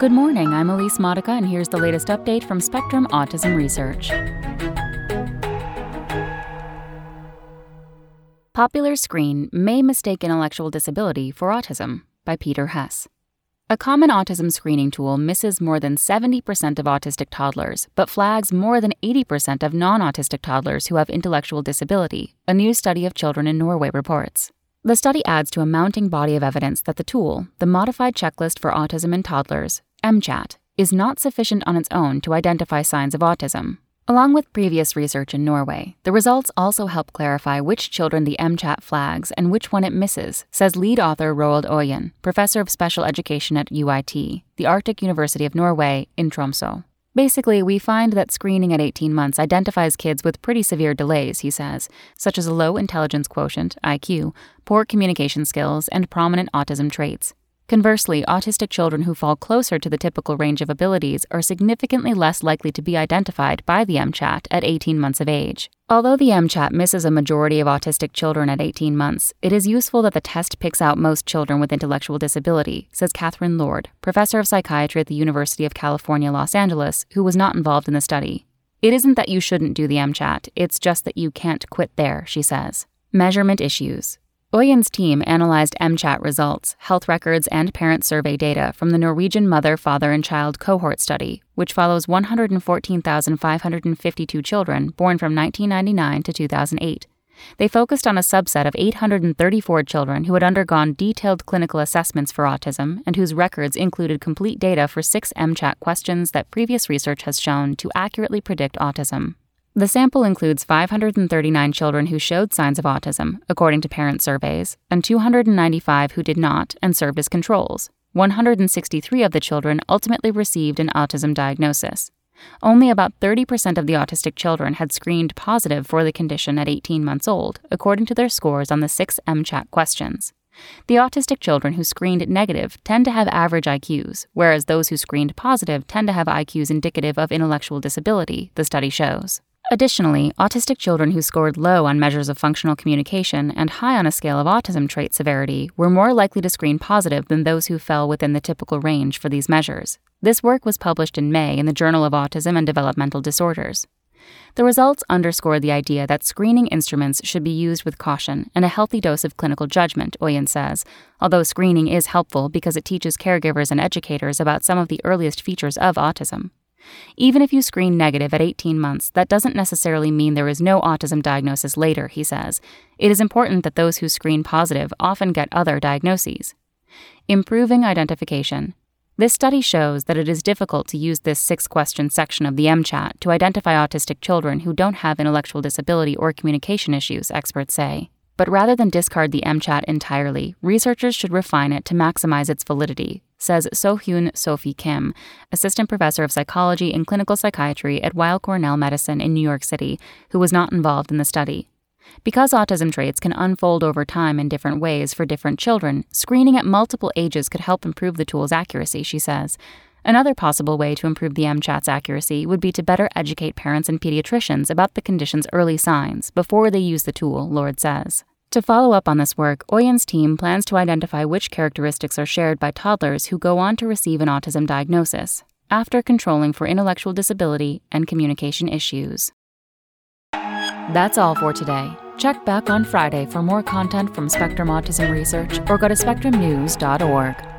Good morning, I'm Elise Modica, and here's the latest update from Spectrum Autism Research. Popular Screen May Mistake Intellectual Disability for Autism by Peter Hess. A common autism screening tool misses more than 70% of autistic toddlers, but flags more than 80% of non autistic toddlers who have intellectual disability, a new study of children in Norway reports. The study adds to a mounting body of evidence that the tool, the Modified Checklist for Autism in Toddlers, MCHAT, is not sufficient on its own to identify signs of autism. Along with previous research in Norway, the results also help clarify which children the MCHAT flags and which one it misses, says lead author Roald Øien, professor of special education at UiT, the Arctic University of Norway, in Tromsø. Basically, we find that screening at 18 months identifies kids with pretty severe delays, he says, such as a low intelligence quotient, IQ, poor communication skills, and prominent autism traits. Conversely, autistic children who fall closer to the typical range of abilities are significantly less likely to be identified by the MCHAT at 18 months of age. Although the MCHAT misses a majority of autistic children at 18 months, it is useful that the test picks out most children with intellectual disability, says Catherine Lord, professor of psychiatry at the University of California, Los Angeles, who was not involved in the study. It isn't that you shouldn't do the MCHAT, it's just that you can't quit there, she says. Measurement issues. Øien's team analyzed MCHAT results, health records, and parent survey data from the Norwegian Mother, Father, and Child cohort study, which follows 114,552 children born from 1999 to 2008. They focused on a subset of 834 children who had undergone detailed clinical assessments for autism and whose records included complete data for six MCHAT questions that previous research has shown to accurately predict autism. The sample includes 539 children who showed signs of autism, according to parent surveys, and 295 who did not and served as controls. 163 of the children ultimately received an autism diagnosis. Only about 30% of the autistic children had screened positive for the condition at 18 months old, according to their scores on the six MCHAT questions. The autistic children who screened negative tend to have average IQs, whereas those who screened positive tend to have IQs indicative of intellectual disability, the study shows. Additionally, autistic children who scored low on measures of functional communication and high on a scale of autism trait severity were more likely to screen positive than those who fell within the typical range for these measures. This work was published in May in the Journal of Autism and Developmental Disorders. The results underscore the idea that screening instruments should be used with caution and a healthy dose of clinical judgment, Øien says, although screening is helpful because it teaches caregivers and educators about some of the earliest features of autism. Even if you screen negative at 18 months, that doesn't necessarily mean there is no autism diagnosis later, he says. It is important that those who screen positive often get other diagnoses. Improving identification. This study shows that it is difficult to use this six question section of the MCHAT to identify autistic children who don't have intellectual disability or communication issues, experts say. But rather than discard the MCHAT entirely, researchers should refine it to maximize its validity, says Sohyun Sophie Kim, assistant professor of psychology and clinical psychiatry at Weill Cornell Medicine in New York City, who was not involved in the study. Because autism traits can unfold over time in different ways for different children, screening at multiple ages could help improve the tool's accuracy, she says. Another possible way to improve the MCHAT's accuracy would be to better educate parents and pediatricians about the condition's early signs before they use the tool, Lord says. To follow up on this work, Øien's team plans to identify which characteristics are shared by toddlers who go on to receive an autism diagnosis, after controlling for intellectual disability and communication issues. That's all for today. Check back on Friday for more content from Spectrum Autism Research or go to spectrumnews.org.